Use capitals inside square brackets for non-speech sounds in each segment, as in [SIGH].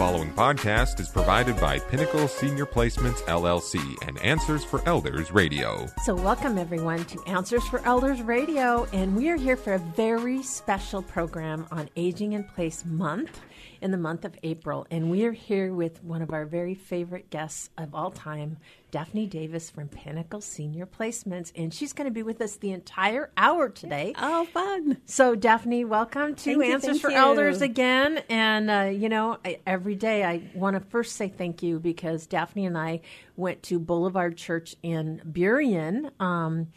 following podcast is provided by Pinnacle Senior Placements LLC and Answers for Elders Radio. So, welcome everyone to Answers for Elders Radio, and we are here for a very special program on Aging in Place Month in the month of April. And we are here with one of our very favorite guests of all time, Daphne Davis from Pinnacle Senior Placements. And she's going to be with us the entire hour today. Oh, fun. So, Daphne, welcome to Thank Answers thank for you. Elders again. And, uh, you know, I, every day I want to first say thank you because Daphne and I went to Boulevard Church in Burien. Um,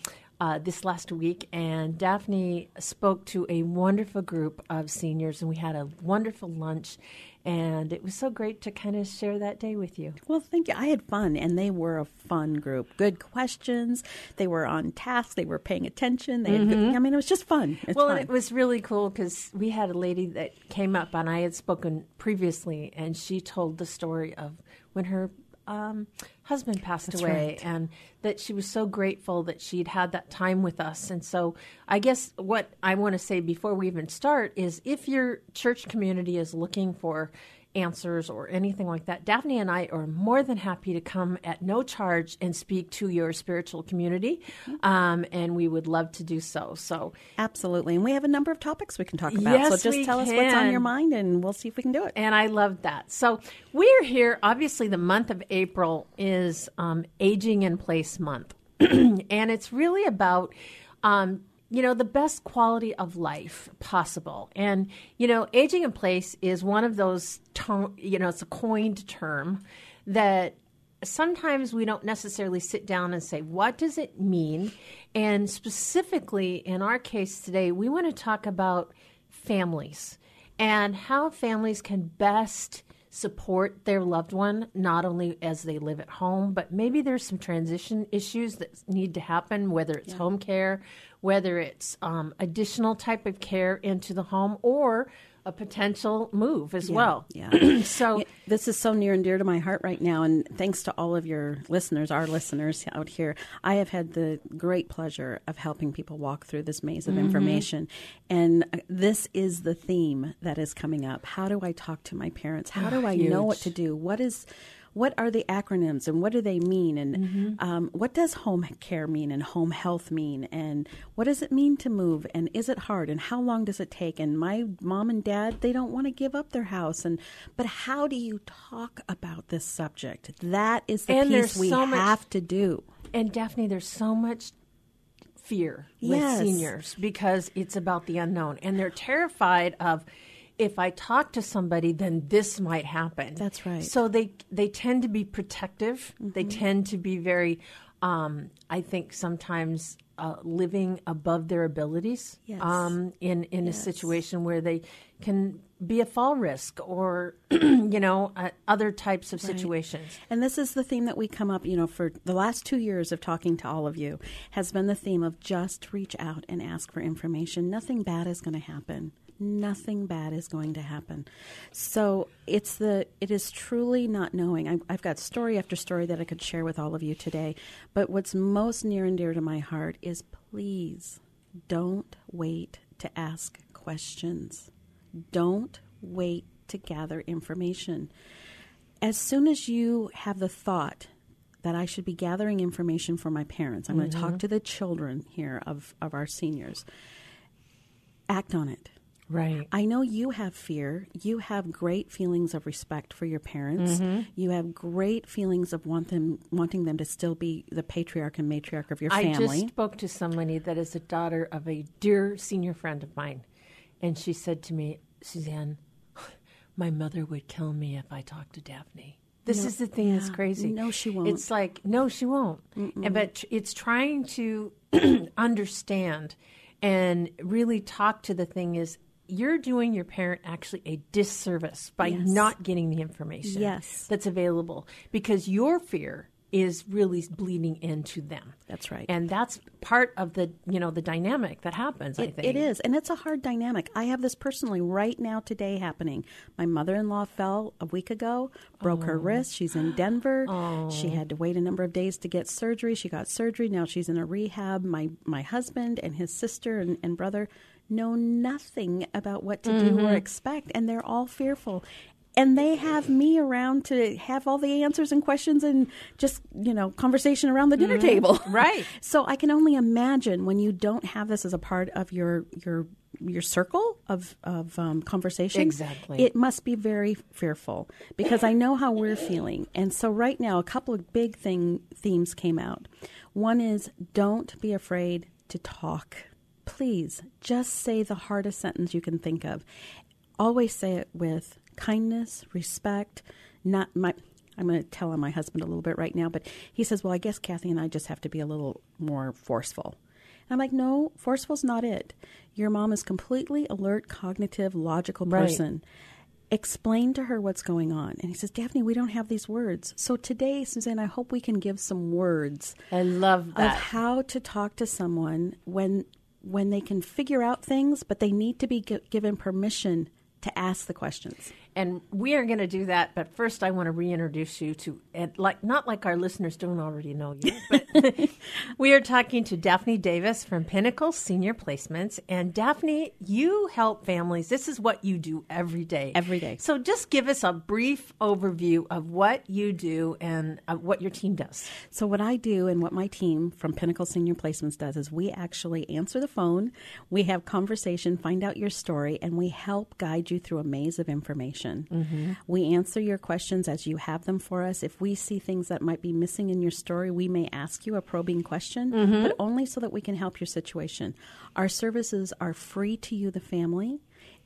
uh, this last week, and Daphne spoke to a wonderful group of seniors, and we had a wonderful lunch. And it was so great to kind of share that day with you. Well, thank you. I had fun, and they were a fun group. Good questions. They were on task. They were paying attention. They had good, I mean, it was just fun. It's Mm-hmm. well, fun. it was really cool because we had a lady that came up, and I had spoken previously, and she told the story of when her um, husband passed That's away, right. and that she was so grateful that she'd had that time with us. And so, I guess what I want to say before we even start is if your church community is looking for answers or anything like that, Daphne and I are more than happy to come at no charge and speak to your spiritual community, um, and we would love to do so. So, Absolutely. And we have a number of topics we can talk about. Yes, so just tell us what's on your mind, and we'll see if we can do it. And I love that. So we're here. Obviously, the month of April is um, Aging in Place Month, [CLEARS THROAT] and it's really about. Um, you know, the best quality of life possible. And, you know, aging in place is one of those, ter- you know, it's a coined term that sometimes we don't necessarily sit down and say, what does it mean? And specifically in our case today, we want to talk about families and how families can best support their loved one, not only as they live at home, but maybe there's some transition issues that need to happen, whether it's home care, whether it's um, additional type of care into the home, or a potential move as well. yeah. [CLEARS THROAT] so Yeah, This is so near and dear to my heart right now, and thanks to all of your listeners, our listeners out here, I have had the great pleasure of helping people walk through this maze Mm-hmm. of information. And uh, this is the theme that is coming up. How do I talk to my parents? How do I know what to do? What is what are the acronyms and what do they mean? And Mm-hmm. um, what does home care mean and home health mean? And what does it mean to move? And is it hard? And how long does it take? And my mom and dad they don't want to give up their house. And but how do you talk about this subject? That is the And piece we so much- have to do. And Daphne, there's so much fear with Yes. seniors because it's about the unknown, and they're terrified of if I talk to somebody, then this might happen. That's right. Mm-hmm. So they they tend to be protective. They tend to be very, um, I think, sometimes. Uh, living above their abilities Yes. um, in in a situation where they can be a fall risk or [CLEARS THROAT] you know uh, other types of situations. And this is the theme that we come up, you know, for the last two years of talking to all of you has been the theme of just reach out and ask for information. Nothing bad is going to happen. Nothing bad is going to happen. So it's the it is truly not knowing. I, I've got story after story that I could share with all of you today, but what's most near and dear to my heart is please don't wait to ask questions. Don't wait to gather information as soon as you have the thought that I should be gathering information for my parents, I'm going to talk mm-hmm. to the children here of, of our seniors. Act on it. Right. I know you have fear. You have great feelings of respect for your parents. Mm-hmm. You have great feelings of want them, wanting them to still be the patriarch and matriarch of your family. I just spoke to somebody that is a daughter of a dear senior friend of mine, and she said to me, Suzanne, [SIGHS] my mother would kill me if I talked to Daphne. This is the thing that's crazy. No, she won't. It's like no, she won't. And, but it's trying to [CLEARS THROAT] understand and really talk to the thing is you're doing your parent actually a disservice by Yes. not getting the information Yes. that's available because your fear is really bleeding into them. That's right. And that's part of the you know the dynamic that happens. I think it is, and it's a hard dynamic. I have this personally right now today happening. My mother-in-law fell a week ago, broke her oh. wrist. She's in Denver. [GASPS] Oh. She had to wait a number of days to get surgery. She got surgery. Now she's in a rehab. My my husband and his sister and, and brother know nothing about what to do or expect, and they're all fearful. and they have me around to have all the answers and questions and just you know conversation around the dinner table [LAUGHS] Right. so i can only imagine when you don't have this as a part of your your your circle of of um, conversation Exactly. it must be very fearful because i know how we're feeling and so right now a couple of big thing themes came out one is don't be afraid to talk please just say the hardest sentence you can think of always say it with kindness, respect, not my I'm going to tell on my husband a little bit right now, but he says, "Well, I guess Kathy and I just have to be a little more forceful." And I'm like, "No, forceful's not it. Your mom is completely alert, cognitive, logical Right. person." Explain to her what's going on. And he says, Daphne, we don't have these words. So today, Suzanne, I hope we can give some words I love of that. how to talk to someone when when they can figure out things, but they need to be gi- given permission to ask the questions. And we are going to do that, but first I want to reintroduce you to, like not like our listeners don't already know you, but [LAUGHS] we are talking to Daphne Davis from Pinnacle Senior Placements. And Daphne, you help families. This is what you do every day. Every day. So just give us a brief overview of what you do and uh, what your team does. So what I do and what my team from Pinnacle Senior Placements does is we actually answer the phone, we have conversation, find out your story, and we help guide you through a maze of information. We answer your questions as you have them for us. If we see things that might be missing in your story, we may ask you a probing question, but only so that we can help your situation. Our services are free to you, the family.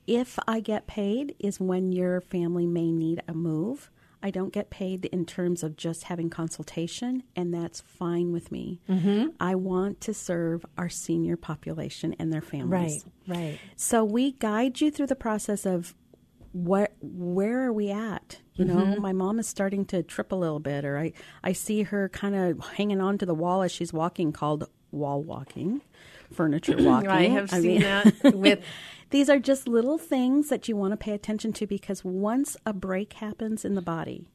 If I get paid, is when your family may need a move. I don't get paid in terms of just having consultation, and that's fine with me. Mm-hmm. I want to serve our senior population and their families. Right, right. So we guide you through the process of what where are we at? You know, Mm-hmm. my mom is starting to trip a little bit, or I, I see her kind of hanging on to the wall as she's walking, called wall walking, furniture [CLEARS THROAT] walking. I have seen mean- that [LAUGHS] with these are just little things that you want to pay attention to because once a break happens in the body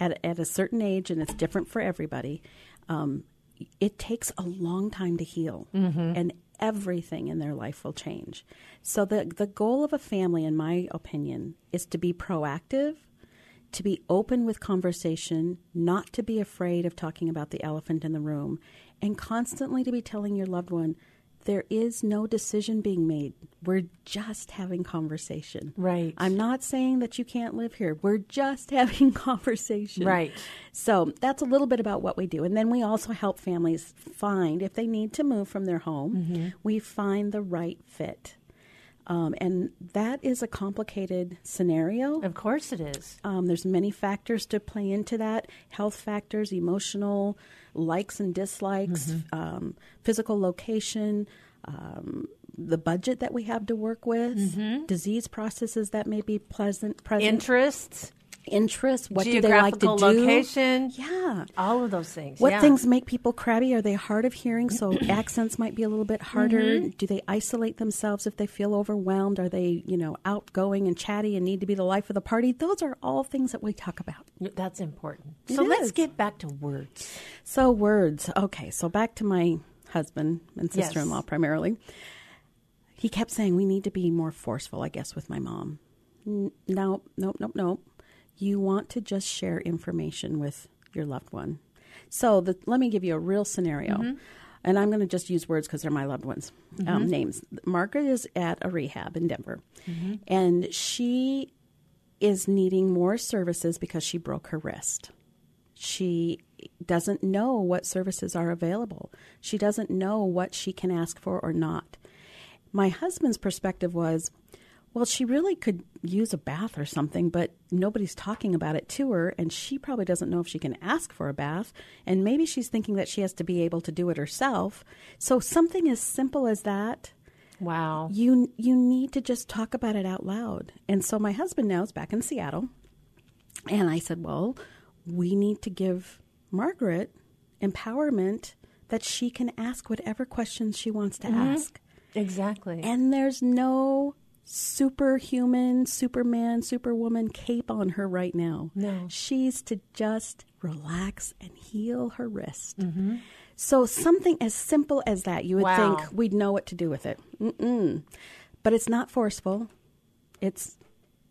at, at a certain age, and it's different for everybody, um, it takes a long time to heal. And everything in their life will change. So, the, the goal of a family, in my opinion, is to be proactive, to be open with conversation, not to be afraid of talking about the elephant in the room, and constantly to be telling your loved one, there is no decision being made. We're just having conversation. Right. I'm not saying that you can't live here. We're just [LAUGHS] having conversation. Right. So that's a little bit about what we do. And then we also help families find, if they need to move from their home, Mm-hmm. we find the right fit. Um, and that is a complicated scenario. of course it is. Um, there's many factors to play into that health factors, emotional likes and dislikes, Mm-hmm. um, physical location, um, the budget that we have to work with, Mm-hmm. disease processes that may be pleasant, present, Interests, interests, what do they like to do? location, Yeah. all of those things. What yeah. things make people crabby? Are they hard of hearing, so [CLEARS THROAT] accents might be a little bit harder? Mm-hmm. Do they isolate themselves if they feel overwhelmed? Are they, you know, outgoing and chatty and need to be the life of the party? Those are all things that we talk about. That's important. It so let's get back to words. So words. Okay, so back to my husband and sister-in-law primarily. He kept saying we need to be more forceful, I guess, with my mom. N- No, nope, nope, nope. You want to just share information with your loved one. So the, let me give you a real scenario. Mm-hmm. And I'm going to just use words because they're my loved ones' um, mm-hmm. names. Margaret is at a rehab in Denver, mm-hmm. and she is needing more services because she broke her wrist she doesn't know what services are available. She doesn't know what she can ask for or not. My husband's perspective was, well, she really could use a bath or something, but nobody's talking about it to her, and she probably doesn't know if she can ask for a bath, and maybe she's thinking that she has to be able to do it herself. So something as simple as that Wow. you you need to just talk about it out loud. And so my husband now is back in Seattle, and I said, "Well, we need to give Margaret empowerment that she can ask whatever questions she wants to mm-hmm. ask." Exactly. And there's no superhuman, superman, superwoman cape on her right now. No. She's to just relax and heal her wrist. So something as simple as that, you would Wow. think we'd know what to do with it. Mm-mm. But it's not forceful. It's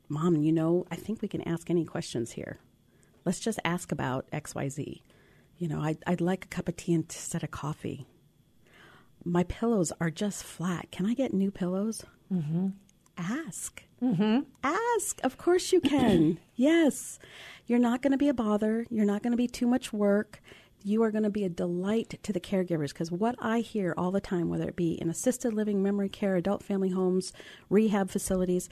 Mom, you know, I think we can ask any questions here. Let's just ask about XYZ. You know, I'd, I'd like a cup of tea instead of coffee. My pillows are just flat. Can I get new pillows? Mm-hmm. Ask. Mm-hmm. Ask. Of course you can. [CLEARS THROAT] yes. You're not going to be a bother. You're not going to be too much work. You are going to be a delight to the caregivers because what I hear all the time, whether it be in assisted living, memory care, adult family homes, rehab facilities,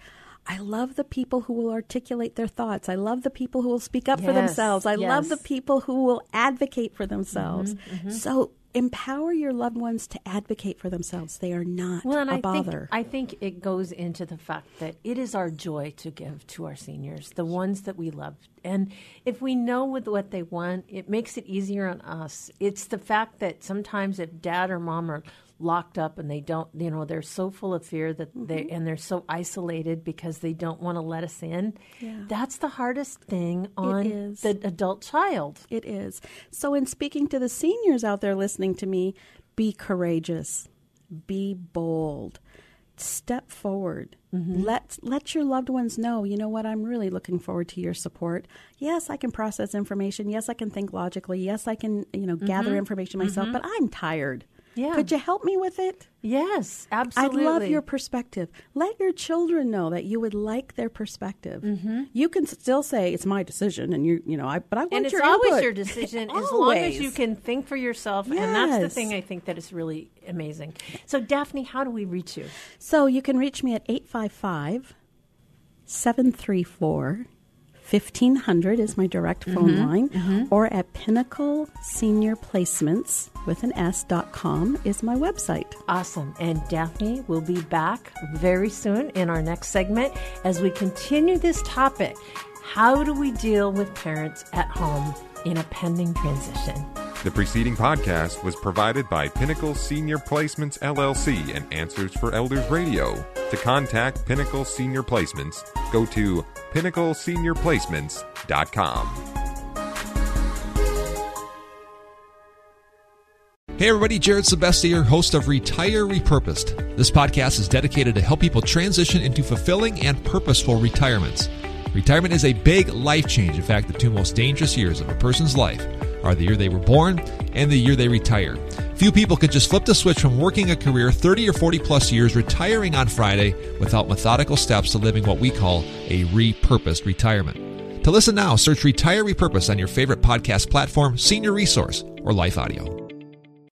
I love the people who will articulate their thoughts. I love the people who will speak up Yes, for themselves. I yes. love the people who will advocate for themselves. Mm-hmm, So empower your loved ones to advocate for themselves. They are not Well, and a I bother. think I think it goes into the fact that it is our joy to give to our seniors, the ones that we love. And if we know with what they want, it makes it easier on us. It's the fact that sometimes if dad or mom are locked up and they don't, you know, they're so full of fear that they Mm-hmm. and they're so isolated because they don't want to let us in. That's the hardest thing on the adult child. It is. So, in speaking to the seniors out there listening to me, be courageous, be bold, step forward. Mm-hmm. Let let your loved ones know. You know what? I'm really looking forward to your support. Yes, I can process information. Yes, I can think logically. Yes, I can you know gather mm-hmm. information myself. Mm-hmm. But I'm tired. Yeah. Could you help me with it? Yes, absolutely. I'd love your perspective. Let your children know that you would like their perspective. Mm-hmm. You can still say it's my decision, and you, you know, I. But I want and it's your always your [LAUGHS] decision as long as you can think for yourself and that's the thing i think that is really amazing so daphne how do we reach you So you can reach me at 855 734 1500 is my direct phone Mm-hmm, line, or at Pinnacle Senior Placements with an S dot com is my website. awesome. And daphne will be back very soon in our next segment as we continue this topic. How do we deal with parents at home in a pending transition The preceding podcast was provided by Pinnacle Senior Placements LLC and Answers for Elders Radio. To contact Pinnacle Senior Placements, go to pinnacleseniorplacements.com. Hey everybody, Jared Sebestier, host of Retire Repurposed. This podcast is dedicated to help people transition into fulfilling and purposeful retirements. Retirement is a big life change. In fact, the two most dangerous years of a person's life are the year they were born and the year they retire. Few people could just flip the switch from working a career 30 or 40 plus years, retiring on Friday without methodical steps to living what we call a repurposed retirement. To listen now, search Retire Repurpose on your favorite podcast platform, Senior Resource, or Life Audio.